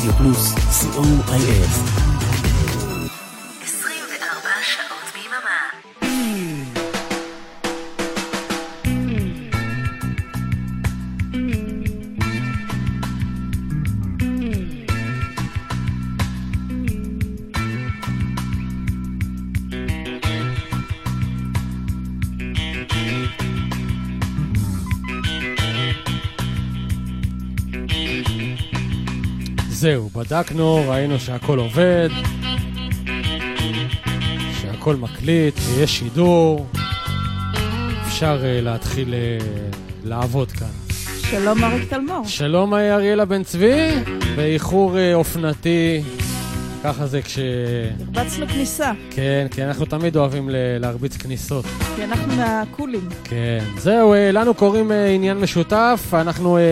רדיו פלוס, co.il. בדקנו, ראינו שהכל עובד, שהכל מקליט, שיש שידור, אפשר uh, להתחיל uh, לעבוד כאן. שלום אריק תלמור. שלום אה, אריאלה בן צבי, באיחור uh, אופנתי, ככה זה כש... הרבצנו כניסה, כן, כי אנחנו תמיד אוהבים ל- להרביץ כניסות. כי אנחנו מהקולים. כן. זהו, אה, לנו קוראים אה, עניין משותף, אנחנו אה,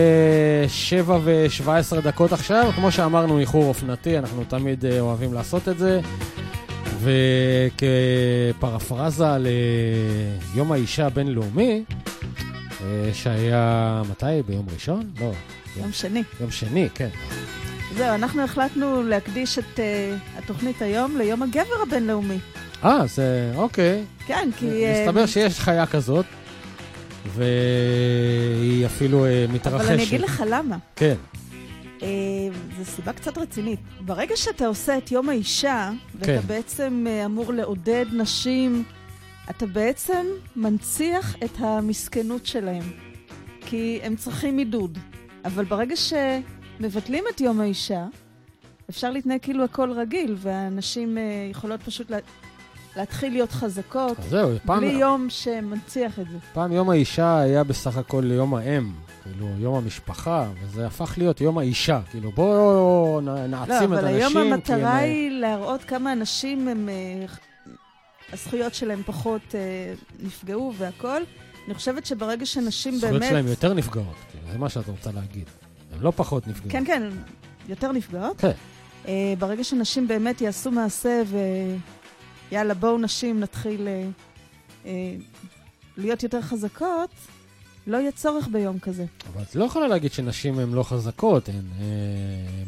שבע ושבע עשרה דקות עכשיו, כמו שאמרנו, איחור אופנתי, אנחנו תמיד אה, אוהבים לעשות את זה. וכפרפרזה ליום האישה הבינלאומי, אה, שהיה, מתי? ביום ראשון? לא, יום שני. יום שני, כן. זהו, אנחנו החלטנו להקדיש את uh, התוכנית היום ליום הגבר הבינלאומי. אה, זה, אוקיי. כן, כי... אה, מסתבר שיש חיה כזאת, והיא אפילו אה, מתרחשת. אבל אני אגיד לך למה. כן. אה, זו סיבה קצת רצינית. ברגע שאתה עושה את יום האישה, ואתה כן. בעצם אה, אמור לעודד נשים, אתה בעצם מנציח את המסכנות שלהם. כי הם צריכים עידוד. אבל ברגע שמבטלים את יום האישה, אפשר להתנהג כאילו הכל רגיל, והנשים אה, יכולות פשוט לה... להתחיל להיות חזקות, זהו, פעם, בלי יום שמנציח את זה. פעם יום האישה היה בסך הכל יום האם, כאילו יום המשפחה, וזה הפך להיות יום האישה. כאילו בואו נ- לא, נעצים את אבל הנשים. היום כי הם, המטרה אה, היא להראות כמה אנשים הם... אה, הזכויות שלהם פחות נפגעו והכול. אני חושבת שברגע שנשים הזכויות באמת... שלהם יותר נפגעות, כאילו, זה מה שאת רוצה להגיד. הן לא פחות נפגעות. כן, כן, יותר נפגעות. כן. אה, ברגע שנשים באמת יעשו מעשה ויאללה, בואו נשים נתחיל אה, אה, להיות יותר חזקות, לא יהיה צורך ביום כזה. אבל את לא יכולה להגיד שנשים הן לא חזקות, הן אה,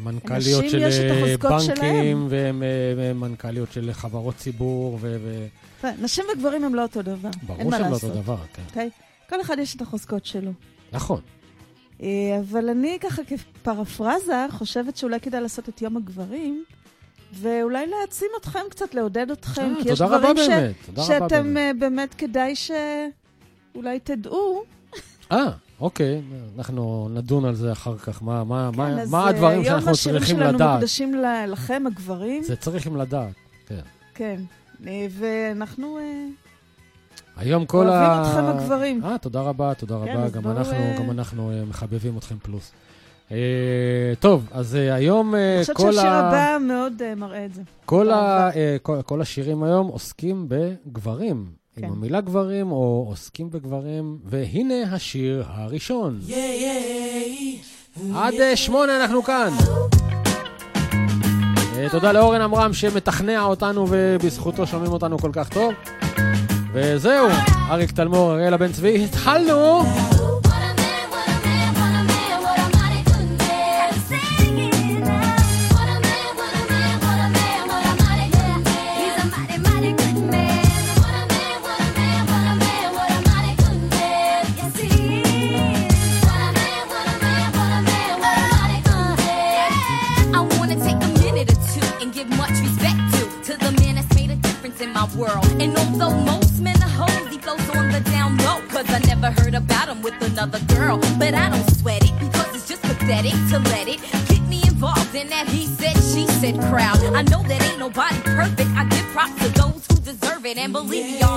מנכ"ליות של בנקים. והן אה, מנכ"ליות של חברות ציבור, ו... ו- נשים וגברים הם לא אותו דבר, ברור שהן לא. אותו דבר, כן. אוקיי? כל אחד יש את החוזקות שלו. נכון. אה, אבל אני ככה כפרפרזה חושבת שאולי כדאי לעשות את יום הגברים, ואולי להעצים אתכם קצת, לעודד אתכם, אה, כי יש דברים ש... באמת, תודה שאתם באמת. אה, באמת כדאי שאולי תדעו. אה, אוקיי, אנחנו נדון על זה אחר כך, מה, מה, כן, מה, מה הדברים שאנחנו צריכים היום השירים שלנו לדעת. מוקדשים לכם, הגברים. זה צריכים לדעת, כן. כן. ואנחנו היום כל ה... אוהבים אתכם, הגברים. אה, תודה רבה, תודה כן, רבה. גם בואו, אנחנו, אה, גם אנחנו אה, מחבבים אתכם פלוס. אה, טוב, אז אה, היום אה, אני חושבת כל שהשיר ה... הבא מאוד אה, מראה את זה. כל, ה... אה, כל, כל השירים היום עוסקים בגברים. כן. עם המילה גברים או עוסקים בגברים, והנה השיר הראשון. עד אה, שמונה אנחנו כאן. תודה לאורן עמרם שמתכנע אותנו ובזכותו שומעים אותנו כל כך טוב. וזהו, אריק תלמור, אריאלה בן צבי, התחלנו! Pathetic to let it get me involved in that he said, she said crowd. I know that ain't nobody perfect. I give props to those who deserve it. And believe me, y'all,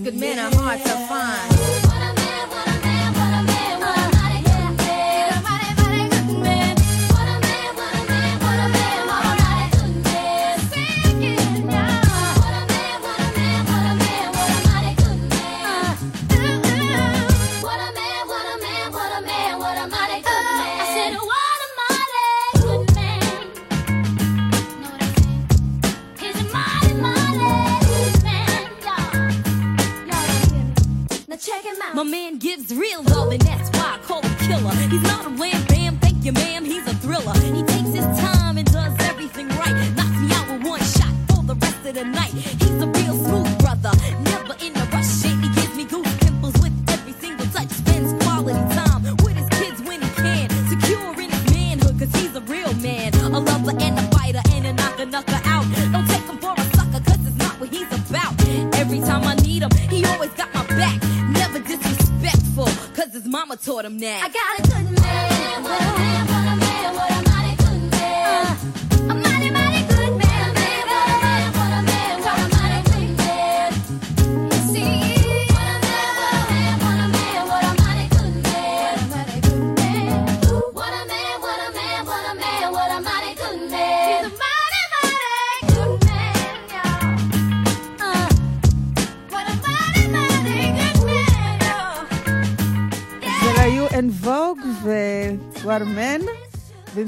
Good men are hard to find.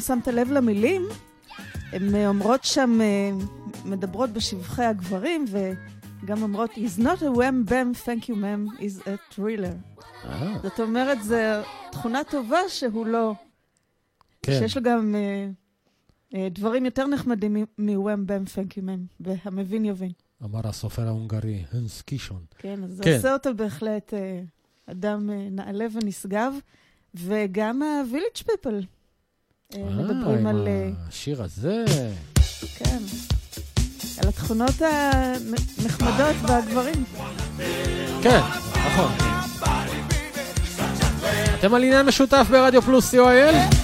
שמת לב למילים, הן אה, אומרות שם, אה, מדברות בשבחי הגברים, וגם אומרות, Is not a wham bam, thank you ma'am, is a thriller. אה. זאת אומרת, זו תכונה טובה שהוא לא... כן. שיש לו גם uh, uh, דברים יותר נחמדים מ-wham bam, thank you ma'am, והמבין יבין. אמר הסופר ההונגרי, הנס קישון. כן, אז כן. זה עושה אותו בהחלט uh, אדם uh, נעלה ונשגב, וגם ה-village אה, אה, מדברים על... אה, עם השיר הזה. כן. על התכונות הנחמדות והגברים. כן, נכון. אתם על עניין משותף ברדיו פלוס co.il?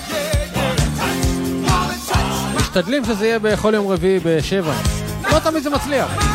משתדלים שזה יהיה בכל יום רביעי בשבע. לא תמיד זה מצליח.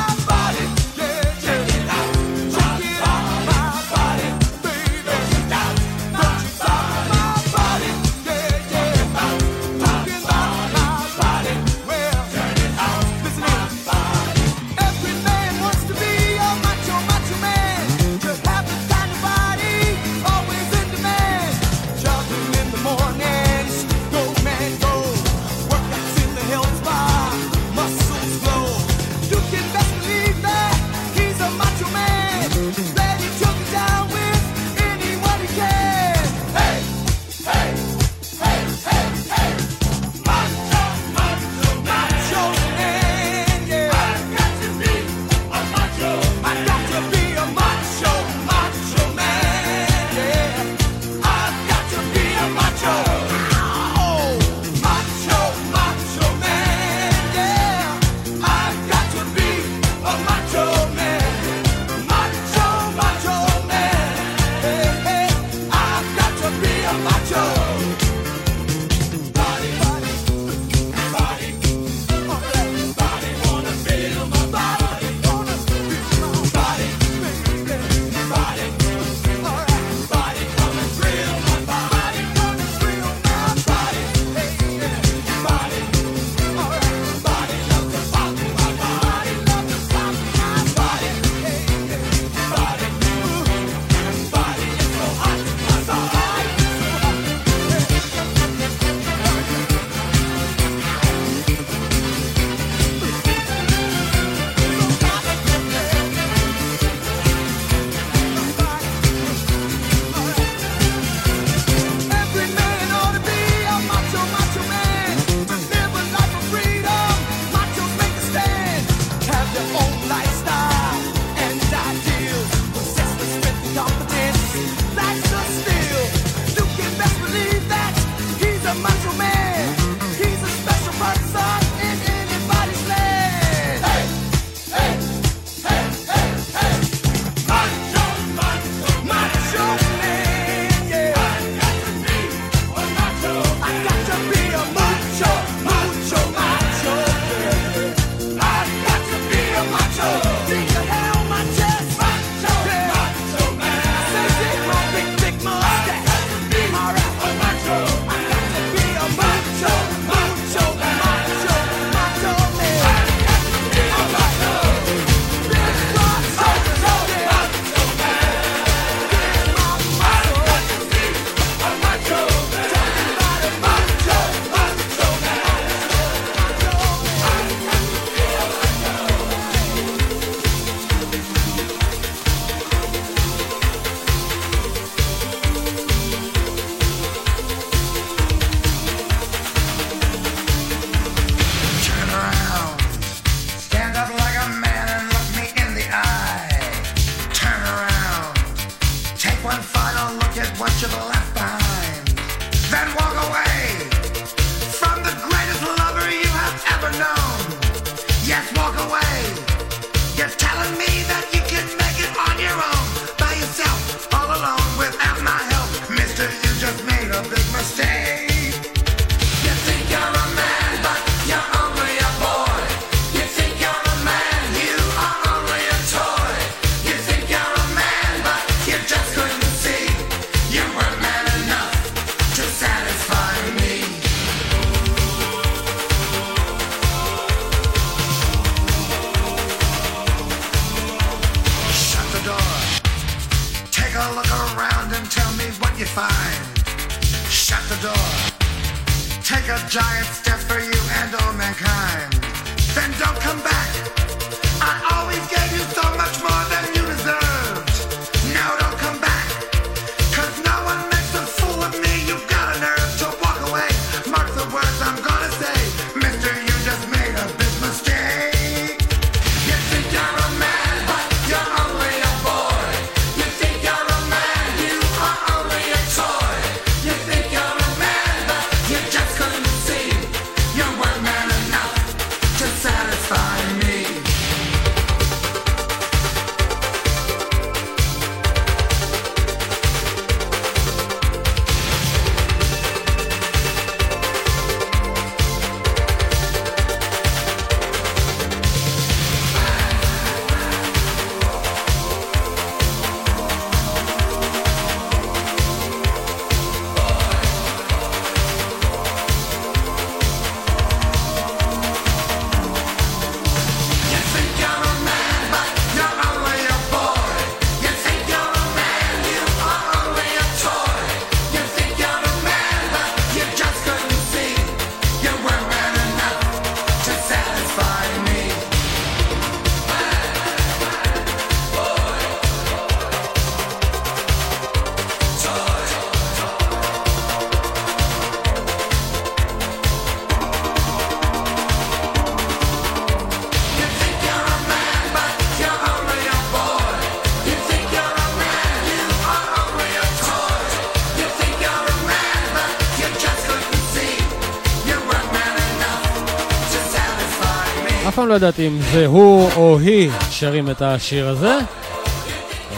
לדעת אם זה הוא או היא שרים את השיר הזה,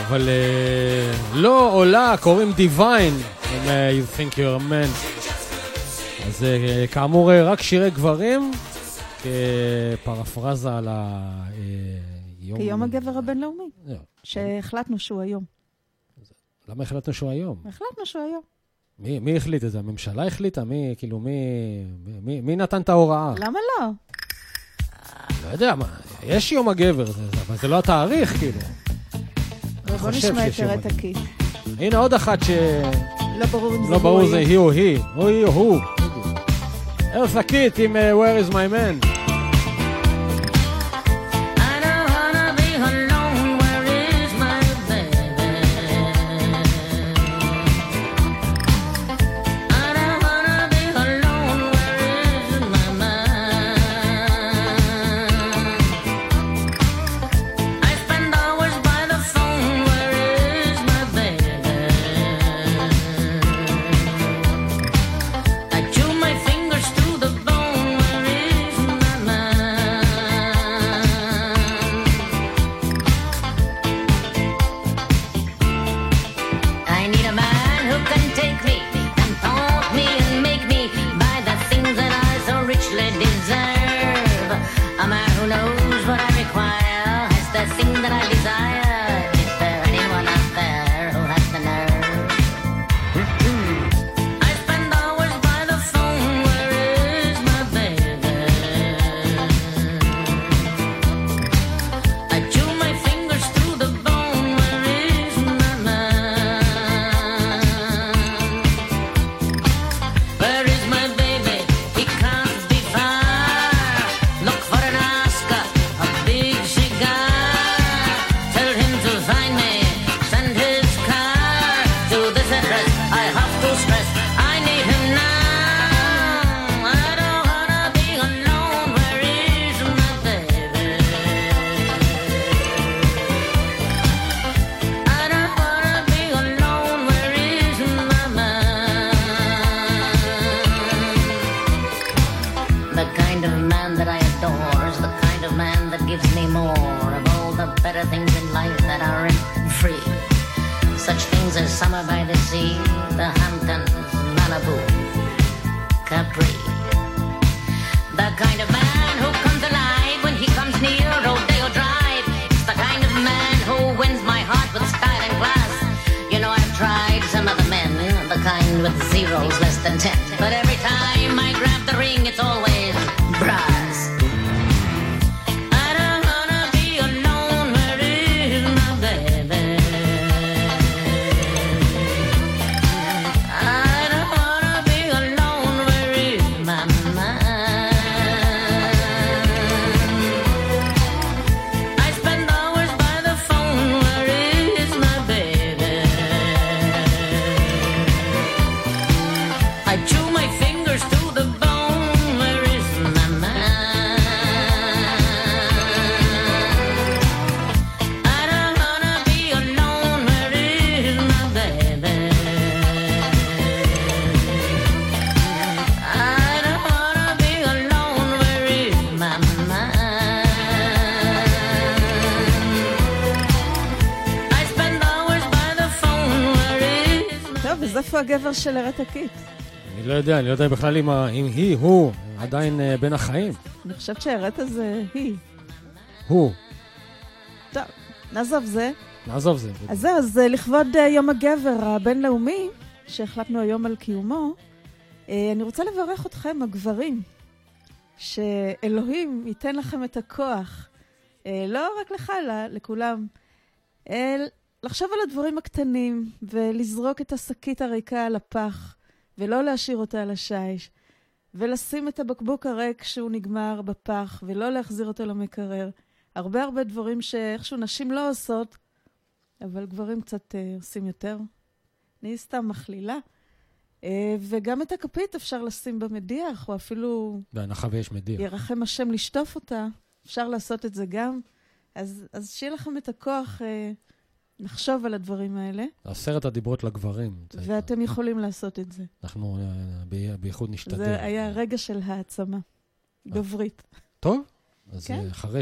אבל uh, לא עולה, קוראים דיוויין, אם אה, you think you're a man. אז uh, כאמור, רק שירי גברים, כפרפרזה על היום... יום... כיום הגבר הבינלאומי, yeah. שהחלטנו שהוא היום. למה החלטנו שהוא היום? החלטנו שהוא היום. מי, מי החליט את זה? הממשלה החליטה? מי, כאילו, מי, מי, מי נתן את ההוראה? למה לא? לא יודע מה, יש יום הגבר, אבל זה לא התאריך, כאילו. בוא נשמע את ארתה קיט. הנה עוד אחת ש... לא ברור אם זה לא ברור זה היא או היא, או היא או הוא. ארתה קיט עם אה, Where is my man. richly deserve. A ah, man who knows what I require has the thing that I desire. הגבר של הרטקית? אני לא יודע, אני לא יודע בכלל אם ה- אם היא, הוא, עדיין אה, בין החיים. אני חושבת שהרטה זה היא. הוא. טוב, נעזוב זה. נעזוב זה. אז זהו, אז אה, לכבוד אה, יום הגבר הבינלאומי, שהחלטנו היום על קיומו, אה, אני רוצה לברך אתכם, הגברים, שאלוהים ייתן לכם את הכוח, אה, לא רק לך, אלא לכולם, אה, לחשוב על הדברים הקטנים ולזרוק את השקית הריקה על הפח, ולא להשאיר אותה על השיש, ולשים את הבקבוק הריק כשהוא נגמר בפח, ולא להחזיר אותו למקרר. הרבה הרבה דברים שאיכשהו נשים לא עושות, אבל גברים קצת אה, עושים יותר. אני סתם מכלילה. אה, וגם את הכפית אפשר לשים במדיח, או אפילו בהנחה ויש מדיח. ירחם השם לשטוף אותה, אפשר לעשות את זה גם. אז, אז שיהיה לכם את הכוח אה, לחשוב על הדברים האלה, עשרת הדיברות לגברים. ואתם יכולים לעשות את זה. אנחנו אה, בייחוד נשתדל. זה היה רגע של העצמה, גברית. טוב, אז כן. אה, אחרי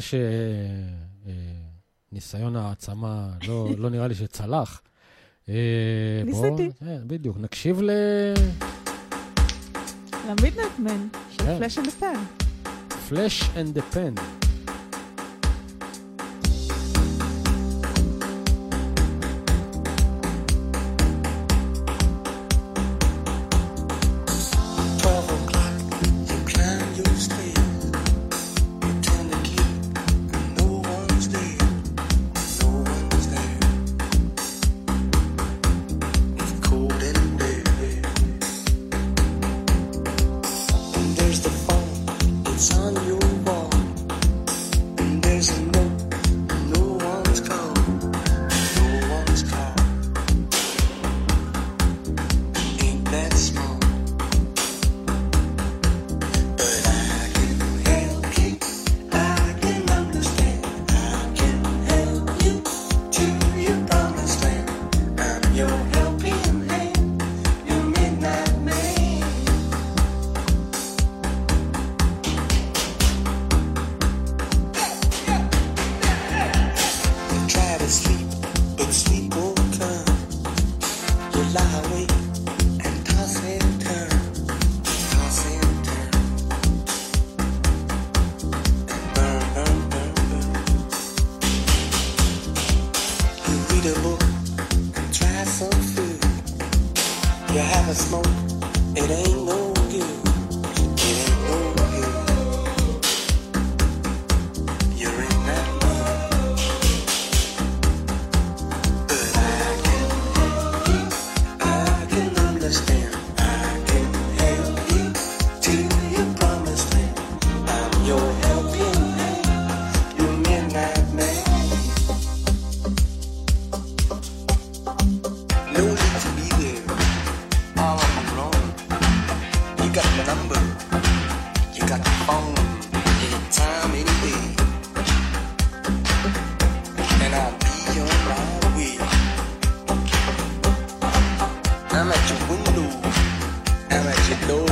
שניסיון העצמה לא לא נראה לי שצלח, אה, ניסיתי. בדיוק, נקשיב ל... למידנטמן של. פלאש אנד פן. Flash and the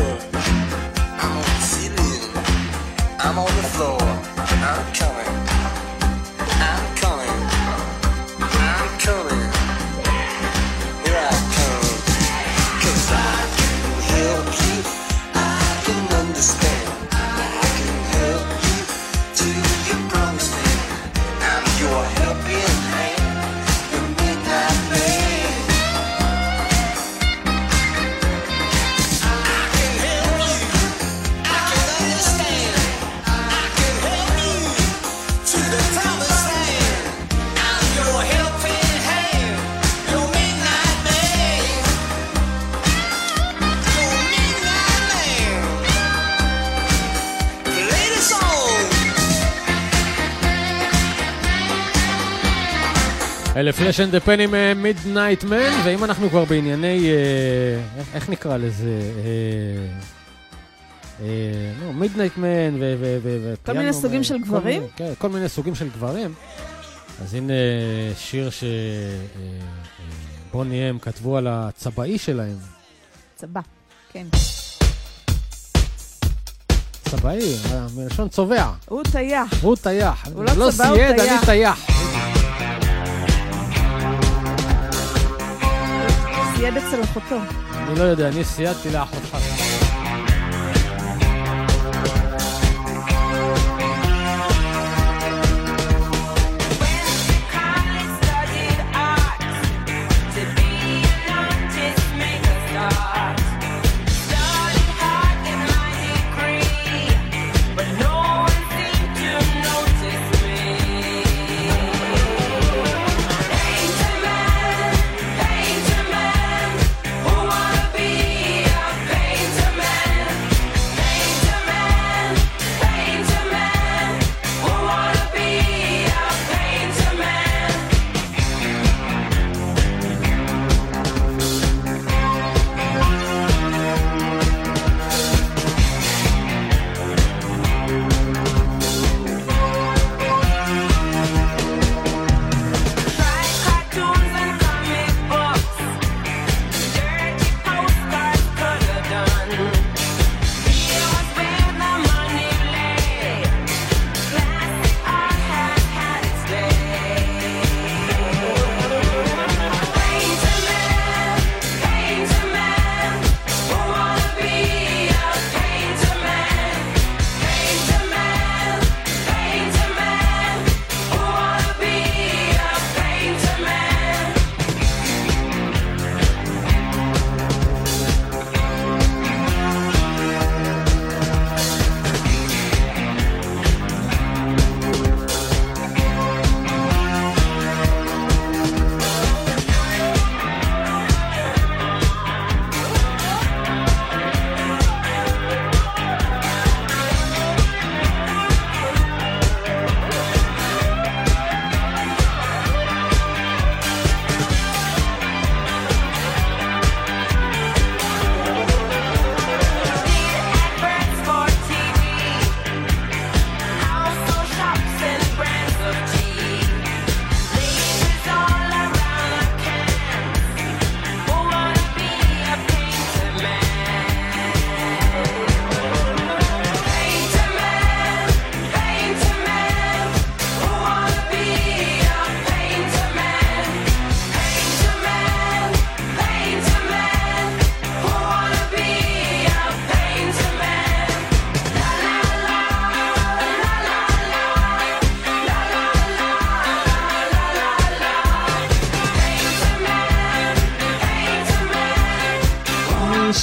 I'm on the ceiling. I'm on the floor. Flash and the Pan עם Midnight Man, ואם אנחנו כבר בענייני, אה, איך- נקרא לזה? Midnight Man ופיאנו. כל מיני סוגים של גברים? כן, כל מיני סוגים של גברים. אז הנה שיר ש Boney M כתבו על הצבעי שלהם. צבא, כן. צבעי, אה, מלשון צובע. הוא טייח. הוא טייח. הוא לא צבע, הוא סייד, אני טייח. סייד אצל אחותו. אני לא יודע, אני סייעתי לאחותך.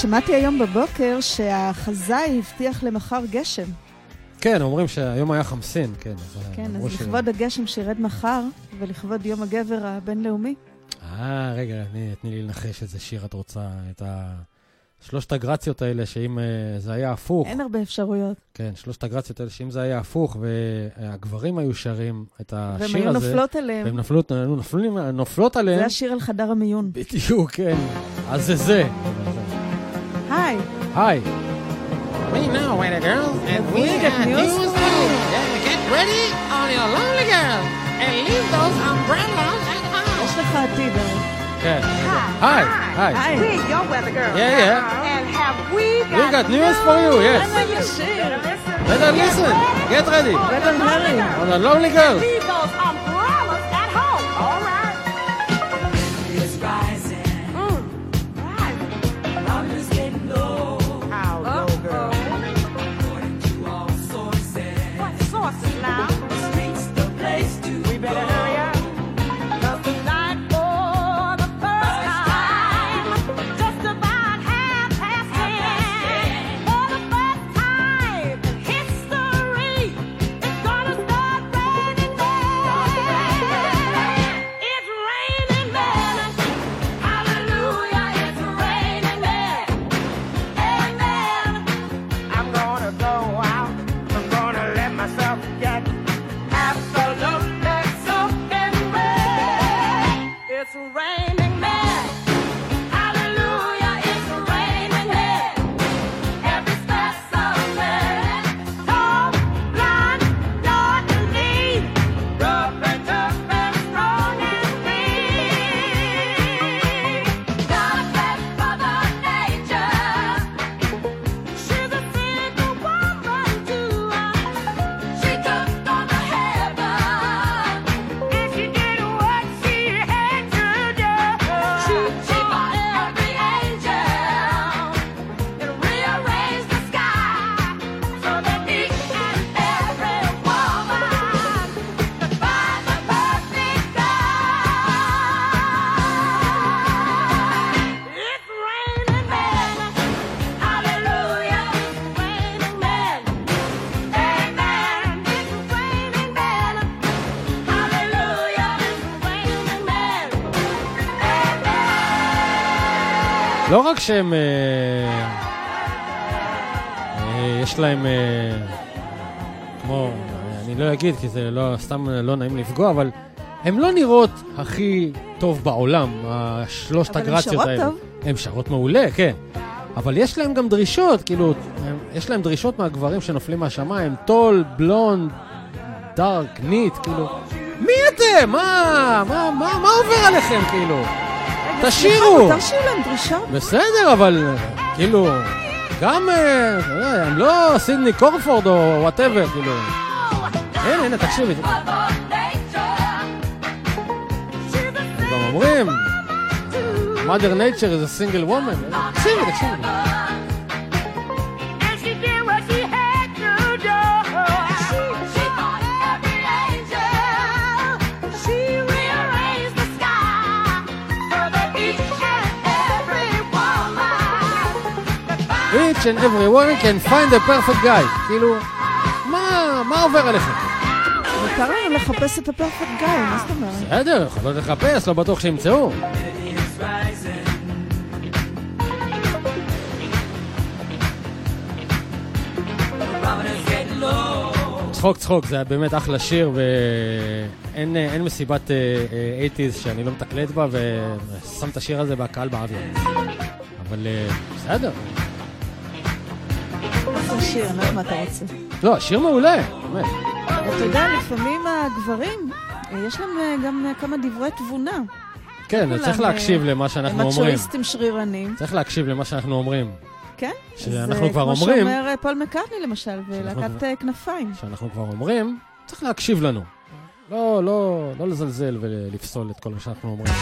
שמעתי היום בבוקר שהחזאי הבטיח למחר גשם. כן, אומרים שהיום היה חמסין, כן. אז כן, אז ש- לכבוד הגשם שירד מחר, ולכבוד יום הגבר הבינלאומי, אה, רגע, אני- תני לי לנחש איזה שיר את רוצה. את ה... שלושת הגרציות האלה, שאם אה, זה היה הפוך, אין הרבה אפשרויות. כן, שלושת הגרציות האלה, שאם זה היה הפוך והגברים היו שרים את השיר היו הזה, נופלות עליהם. והן נופלות, נופלים, נופלות עליהם, זה השיר על חדר המיון. בדיוק, כן. אז זה זה. היי, היי. We know where the girls and we we got got news news for for you. Yeah, get ready on your lonely girl and leave those umbrellas at home. יש לך עתיד, הרי. כן. היי, היי. היי. We, your weather girl. Yeah, yeah. And have we We got news for you, yes. אין לי שיר. Better listen. Get ready. בטח הרי. On a lonely girl. leave those umbrellas at home. All right. רק שהם... אה, אה, יש להם... אה, כמו... אני לא אגיד, כי זה לא, סתם לא נעים לפגוע, אבל הן לא נראות הכי טוב בעולם, השלושת אבל הן הגרציות שרות האלה. טוב. הן שרות מעולה, כן. אבל יש להם גם דרישות, כאילו, הם, יש להם דרישות מהגברים שנופלים מהשמיים, טול, בלונד, דארק, ניט, כאילו, מי אתם? מה, מה, מה, מה עובר עליכם, כאילו? תשאירו! מותר שיהיו להם דרישות? בסדר, אבל כאילו, גם, אה, הם לא סידני קורפורד או וואטאבר, כאילו. הנה, הנה, תקשיבי. גם אומרים, mother nature is a single woman. תקשיבי, תקשיבי. Each and every one can find a perfect guy. כאילו, מה, מה עובר עליכם? מותר לנו לחפש את הפרפקט גיא, מה זאת אומרת? בסדר, יכולות לחפש, לא בטוח שימצאו. צחוק צחוק, זה היה באמת אחלה שיר, ואין אה, אין מסיבת אה, 80's שאני לא מתקלט בה, ושם את השיר הזה והקהל באוויר. אבל אה, בסדר. שיר, אני לא יודעת מה אתה רוצה. לא, שיר מעולה, באמת. אתה יודע, לפעמים הגברים, אה, יש להם אה, גם אה, כמה דברי תבונה. כן, צריך להקשיב למה שאנחנו הם אומרים. מצ'ואיסטים שרירנים. צריך להקשיב למה שאנחנו אומרים. כן? שאנחנו זה כבר כמו אומרים- שאומר אה, פול מקארטני למשל, בלהקת כנפיים. שאנחנו כבר אומרים, צריך להקשיב לנו. לא, לא, לא לזלזל ולפסול את כל מה שאנחנו אומרים.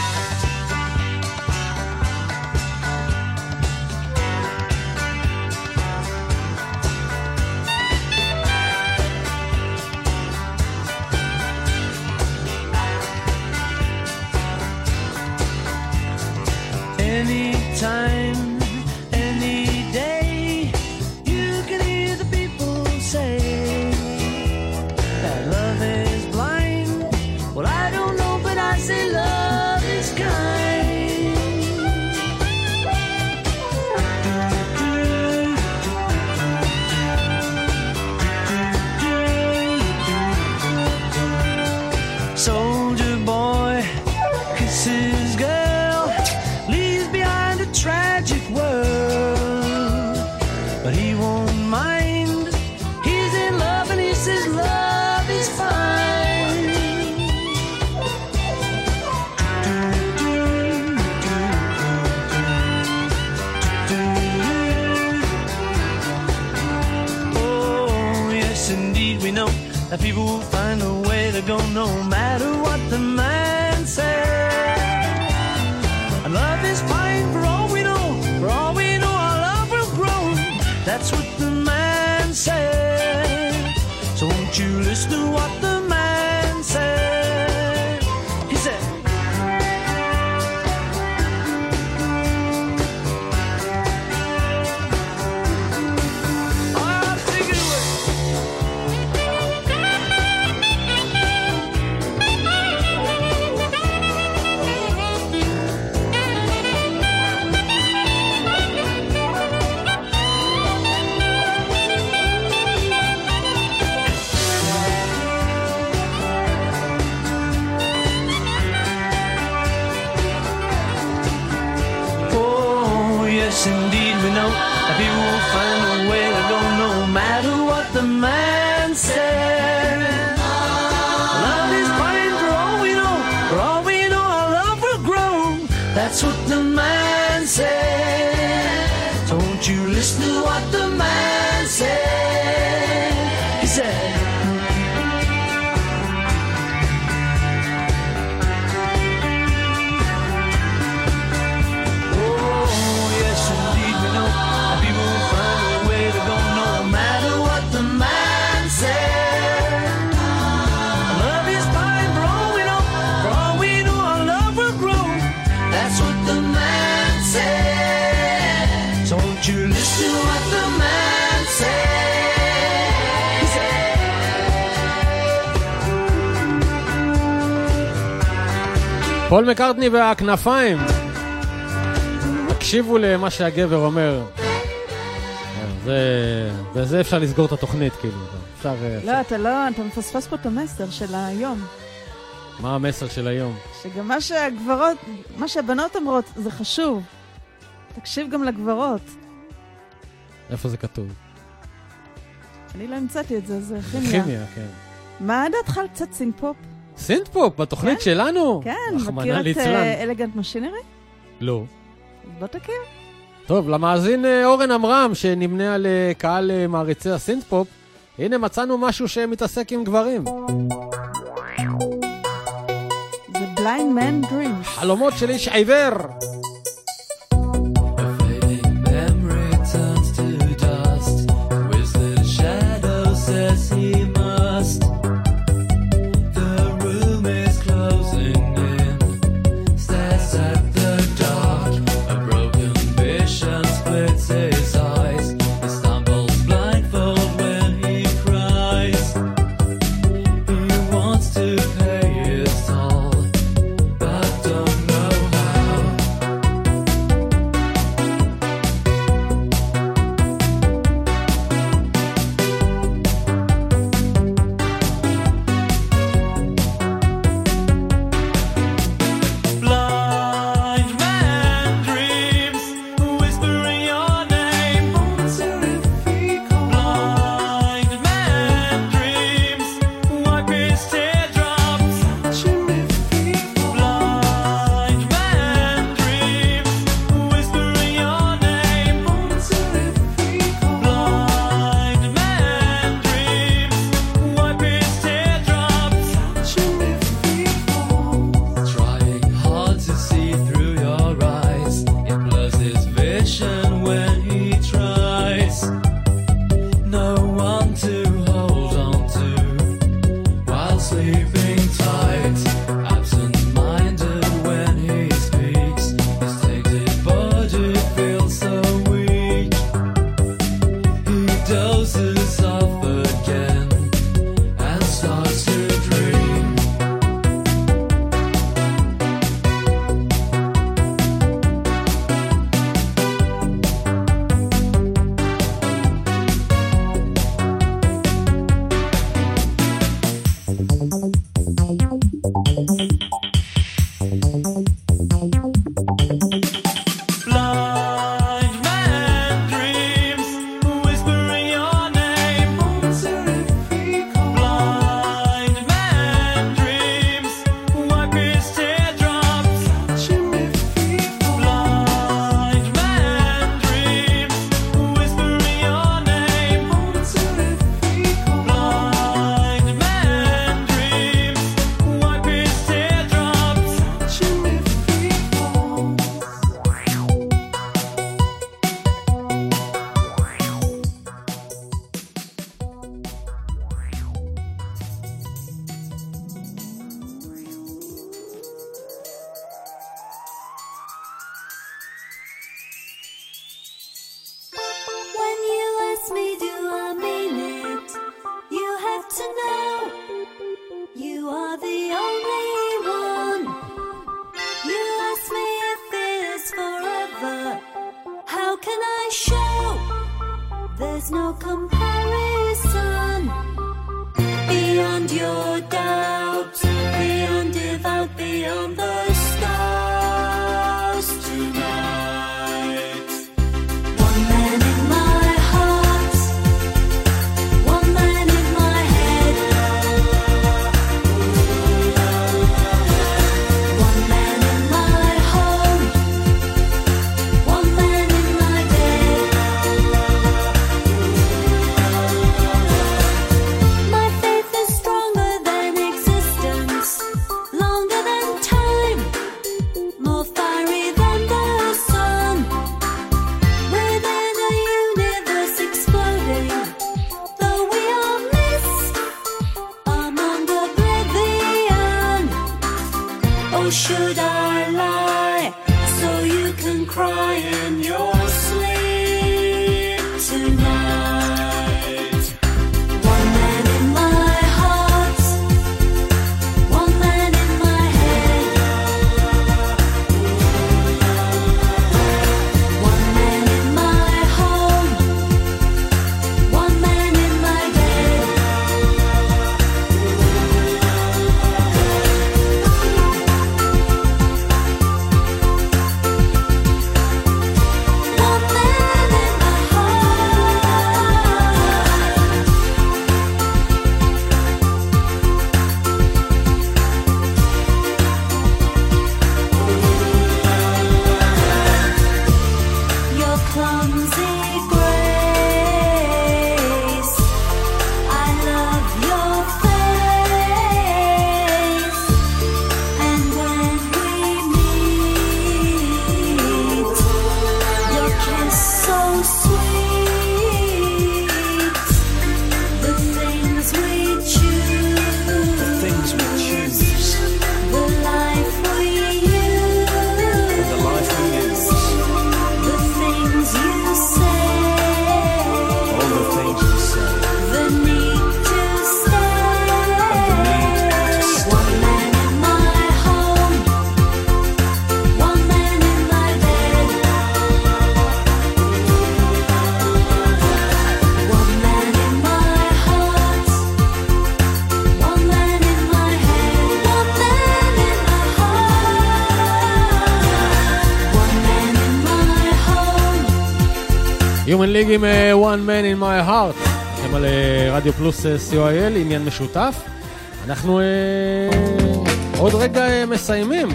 מקארטני והכנפיים. תקשיבו למה שהגבר אומר. כן, זה... בזה אפשר לסגור את התוכנית, כאילו. אפשר... אה, לא, אתה לא... אתה מפספס פה את המסר של היום. מה המסר של היום? שגם מה שהגברות... מה שהבנות אומרות זה חשוב. תקשיב גם לגברות. איפה זה כתוב? אני לא המצאתי את זה, זה כימיה. כימיה, כן. מה דעתך על קצת synth-pop? synth-pop, בתוכנית כן? שלנו? כן, מכיר את Elegant אה, Machinery? לא. לא מכיר? טוב, למאזין אה, אורן עמרם, שנמנה על אה, קהל מעריצי ה synth-pop, הנה מצאנו משהו שמתעסק עם גברים. The Blind Man Dreams. חלומות של איש עיוור. Human League עם אה, One Man in my heart. אתם על אה, רדיו פלוס אה, co.il, עניין משותף. אנחנו עוד רגע מסיימים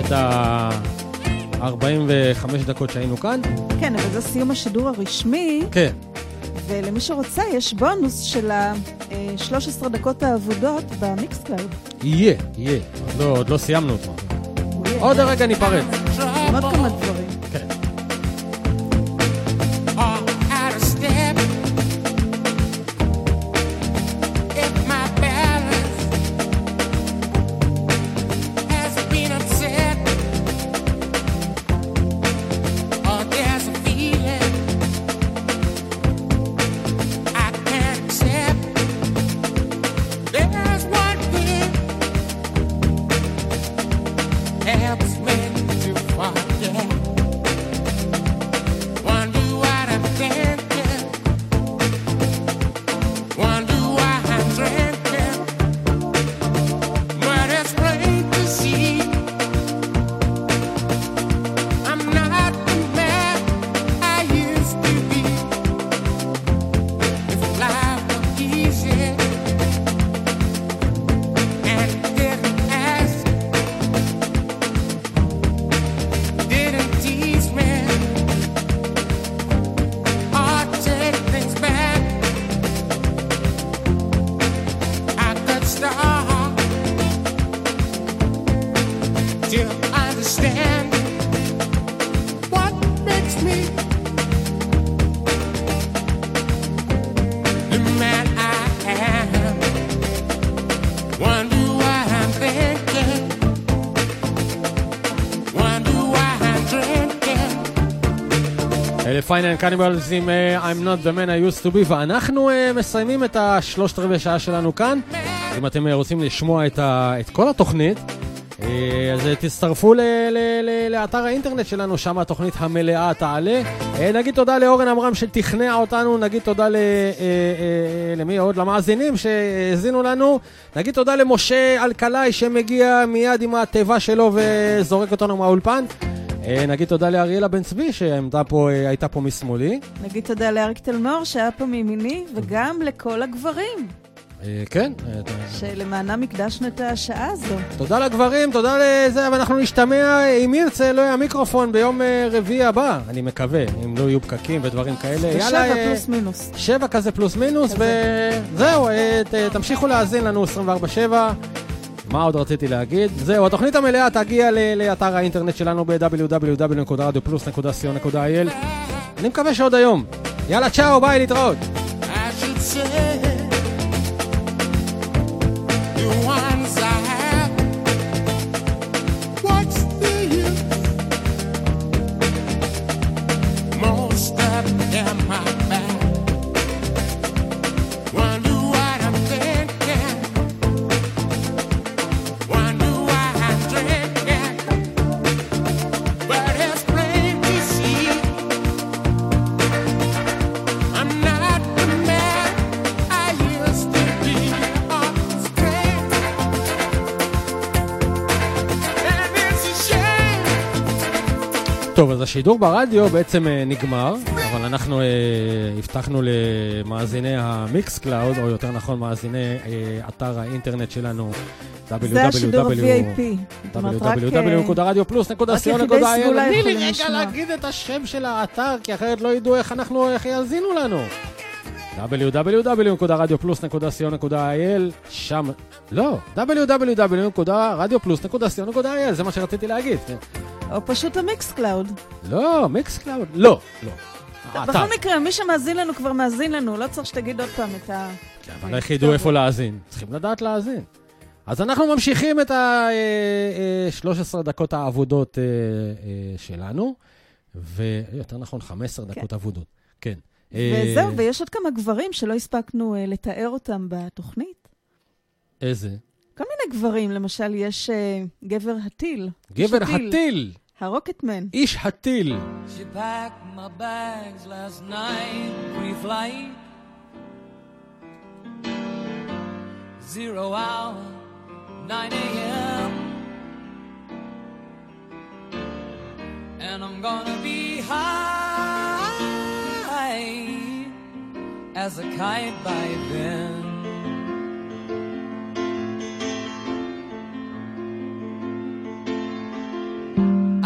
את ה-45 דקות שהיינו כאן. כן, אבל זה סיום השידור הרשמי, כן. ולמי שרוצה יש בונוס של ה-13 דקות האבודות ב Mixcloud. יהיה, יהיה. עוד לא, לא סיימנו אותו. עוד רגע ניפרד. עוד כמה דברים. פיינל קניבלס עם אה, I'm not the man I used to be, ואנחנו אה, מסיימים את השלושת רבעי שעה שלנו כאן. אם אתם אה, רוצים לשמוע את, ה, את כל התוכנית, אה, אז אה, תצטרפו ל, ל, ל, לאתר האינטרנט שלנו, שם התוכנית המלאה תעלה. אה, נגיד תודה לאורן עמרם שתכנע אותנו, נגיד תודה ל, אה, אה, למי עוד? למאזינים שהאזינו לנו. נגיד תודה למשה אלקלעי שמגיע מיד עם התיבה שלו וזורק אותנו מהאולפן. אה, נגיד תודה לאריאלה בן צבי שהייתה פה, אה, פה משמאלי. נגיד תודה לאריק תלמור שהיה פה מימיני, וגם לכל הגברים, אה, כן, שלמענם הקדשנו את השעה הזו. תודה לגברים, תודה לזה, ואנחנו נשתמע, אם ירצה, לא יהיה המיקרופון ביום רביעי הבא, אני מקווה, אם לא יהיו פקקים ודברים כאלה. בשבע אה, פלוס מינוס. שבע כזה פלוס מינוס, וזהו, תמשיכו להאזין לנו 24/7. מה עוד רציתי להגיד? זהו, התוכנית המלאה תגיע לאתר האינטרנט שלנו ב-www.radioplus.co.il אני מקווה שעוד היום. יאללה, צ'או, ביי, להתראות. I should say טוב, אז השידור ברדיו בעצם אה, נגמר, אבל אנחנו אה, הבטחנו למאזיני ה Mixcloud, או יותר נכון מאזיני אה, אתר האינטרנט שלנו, זה השידור אה, רק יחידי www.radioplus.co.il סגולה תני לי רגע. להגיד את השם של האתר, כי אחרת לא ידעו איך אנחנו, איך יאזינו לנו. www.radioplus.co.il שם, לא, www.radioplus.co.il זה מה שרציתי להגיד. כן. או פשוט ה Mixcloud. לא, Mixcloud, לא, לא. בכל מקרה, מי שמאזין לנו כבר מאזין לנו, לא צריך שתגיד עוד פעם את ה... אבל איך ידעו איפה להאזין? צריכים לדעת להאזין. אז אנחנו ממשיכים את ה-13 דקות האבודות אה, אה, שלנו, ויותר נכון, 15 דקות אבודות. כן. אה, וזהו, ויש עוד כמה גברים שלא הספקנו אה, לתאר אותם בתוכנית. איזה? כל מיני גברים, למשל, יש אה, גבר הטיל. גבר איש הטיל. הרוקטמן. איש הטיל. She packed my bags last night, pre-flight. Zero hour, 9 a.m. And I'm gonna be high as a kite by then.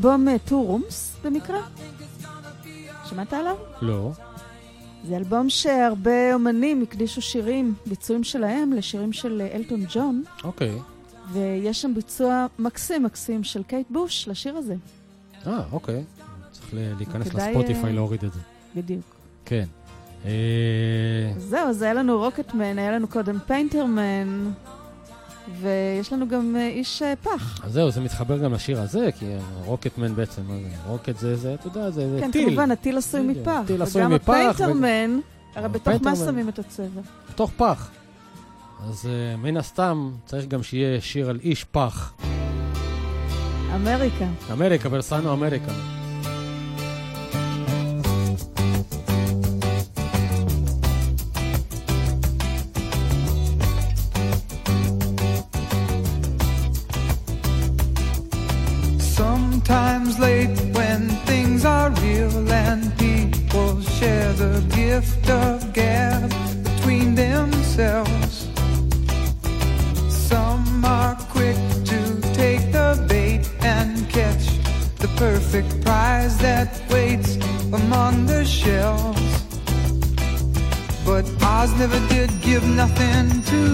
את האלבום Two Rooms במקרה? שמעת עליו? לא. זה אלבום שהרבה אומנים הקדישו שירים, ביצועים שלהם, לשירים של אה, אלטון ג'ון, אוקיי. ויש שם ביצוע מקסים מקסים של קייט בוש לשיר הזה. אה, אוקיי. צריך ל- להיכנס ל Spotify אה, להוריד את זה. בדיוק. כן. אה, זהו, אז היה לנו Rocket Man, היה לנו קודם Painter Man, ויש לנו גם אה, איש אה, פח. אז זהו, זה מתחבר גם לשיר הזה, כי רוקטמן בעצם, מה זה? רוקט זה, זה, אתה יודע, זה, זה כן, טיל. כמובן, הטיל עשוי מפח. טיל עשוי וגם מפח, ו- הפיינטרמן, הרי בתוך מה. שמים את הצבע? בתוך פח. אז uh, מן הסתם צריך גם שיהיה שיר על איש פח. אמריקה. אמריקה, ברסנו אמריקה. Nothing to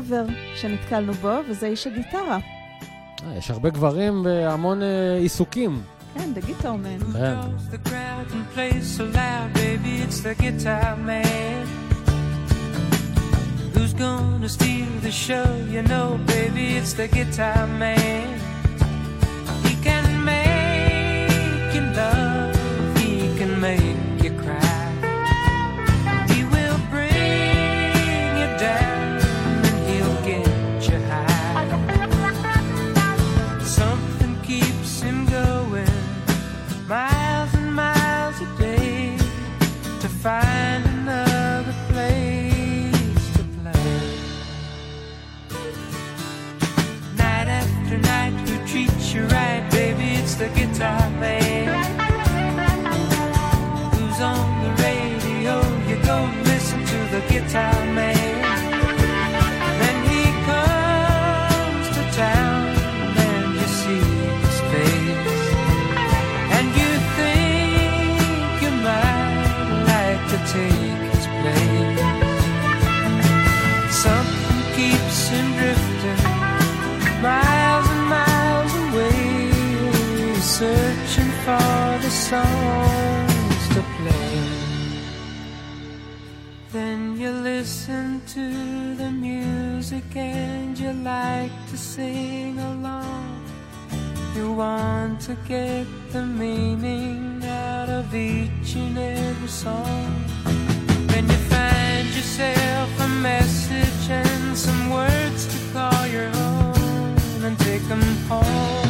גבר שנתקלנו בו, וזה איש הגיטרה. יש הרבה גברים והמון עיסוקים. כן, The Guitar Man. כן. Who's gonna steal the show? You know, baby, it's the guitar man. the guitar man who's on the radio. You go listen to the guitar man. songs to play. Then you listen to the music and you like to sing along. You want to get the meaning out of each and every song. Then you find yourself a message and some words to call your own and take them home.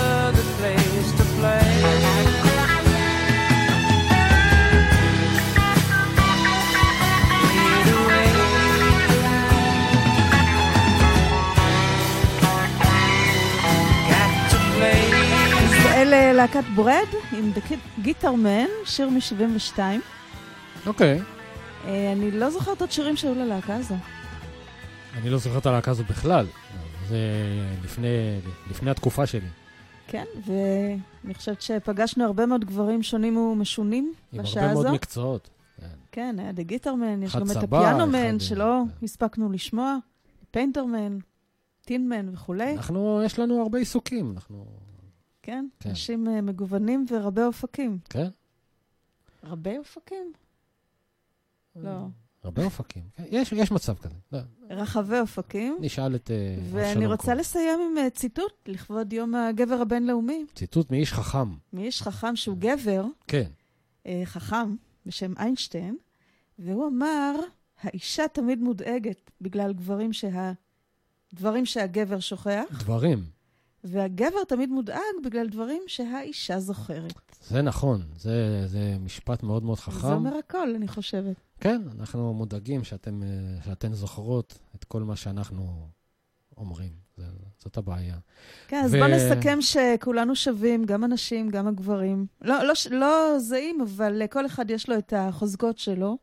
play. אלה להקת Bread עם The Guitar Man, שיר מ-72. אוקיי. אני לא זוכרת עוד שירים שהיו ללהקה הזו. אני לא זוכר את הלהקה הזו בכלל. זה לפני, לפני התקופה שלי. כן, ואני חושבת שפגשנו הרבה מאוד גברים שונים ומשונים עם בשעה הרבה הזו. מאוד מקצועות. כן, היה The Guitar Man, יש גם את ה Piano Man, אחד- שלא הספקנו לשמוע, Painter Man, טינמן וכולי. אנחנו, יש לנו הרבה עיסוקים. אנחנו... כן, כן. אנשים אה, מגוונים ורבי אופקים. כן? רבי אופקים? לא. הרבה אופקים. כן, יש, יש מצב כזה. לא, רחבי אופקים. נשאל את... אה, ואני רוצה לסיים עם אה, ציטוט לכבוד יום הגבר הבינלאומי, ציטוט מאיש חכם. מאיש חכם שהוא גבר, כן. אה, חכם בשם איינשטיין, והוא אמר, האישה תמיד מודאגת בגלל גברים שה... דברים שהגבר שוכח, דברים. והגבר תמיד מודאג בגלל דברים שהאישה זוכרת. זה נכון. זה, זה משפט מאוד מאוד חכם. זה אומר הכל, אני חושבת. כן, אנחנו מודאגים שאתם, אה, שאתן זוכרות את כל מה שאנחנו אומרים. זה, זאת הבעיה. כן, אז ו- בוא נסכם שכולנו שווים, גם הנשים, גם הגברים. לא, לא, לא זהים, אבל לכל אחד יש לו את החוזקות שלו.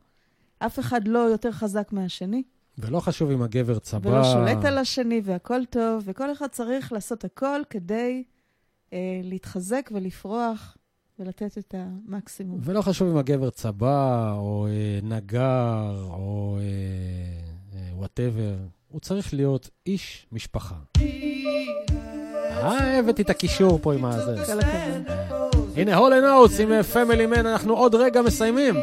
אף אחד לא יותר חזק מהשני, ולא חשוב אם הגבר צבא... ולא שולט על השני, והכל טוב, וכל אחד צריך לעשות הכל כדי אה, להתחזק ולפרוח ולתת את המקסימום. ולא חשוב אם הגבר צבא, או אה, נגר, או וואטאבר, הוא צריך להיות איש משפחה. אה, הבאתי את הקישור פה עם הזה. הנה, הולן אוטס עם פמילי מן, אנחנו עוד רגע מסיימים.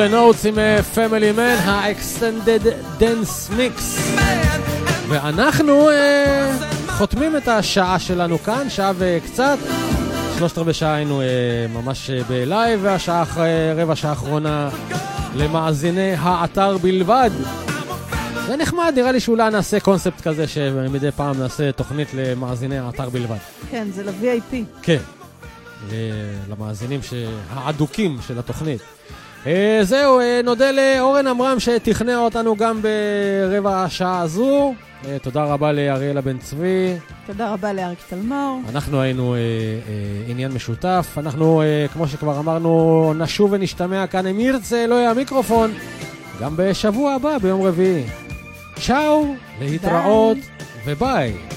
In notes עם אה, Family Man, ה-Extended Dance Mix. ואנחנו אה, חותמים את השעה שלנו כאן, שעה וקצת. שלושת רבעי שעה היינו אה, ממש אה, בלייב, והשעה אחרי, רבע שעה האחרונה למאזיני האתר בלבד. זה נחמד, נראה לי שאולי נעשה קונספט כזה שמדי פעם נעשה תוכנית למאזיני האתר בלבד. כן, זה ל-VIP. כן, ל- למאזינים. האדוקים של התוכנית. אה, זהו, אה, נודה לאורן עמרם שתכנע אותנו גם ברבע השעה הזו. אה, תודה רבה לאריאלה בן צבי. תודה רבה לאריק תלמור. אנחנו היינו אה, אה, עניין משותף. אנחנו, אה, כמו שכבר אמרנו, נשוב ונשתמע כאן אם ירצה אלוהי המיקרופון, גם בשבוע הבא, ביום רביעי. צ'או, להתראות וביי.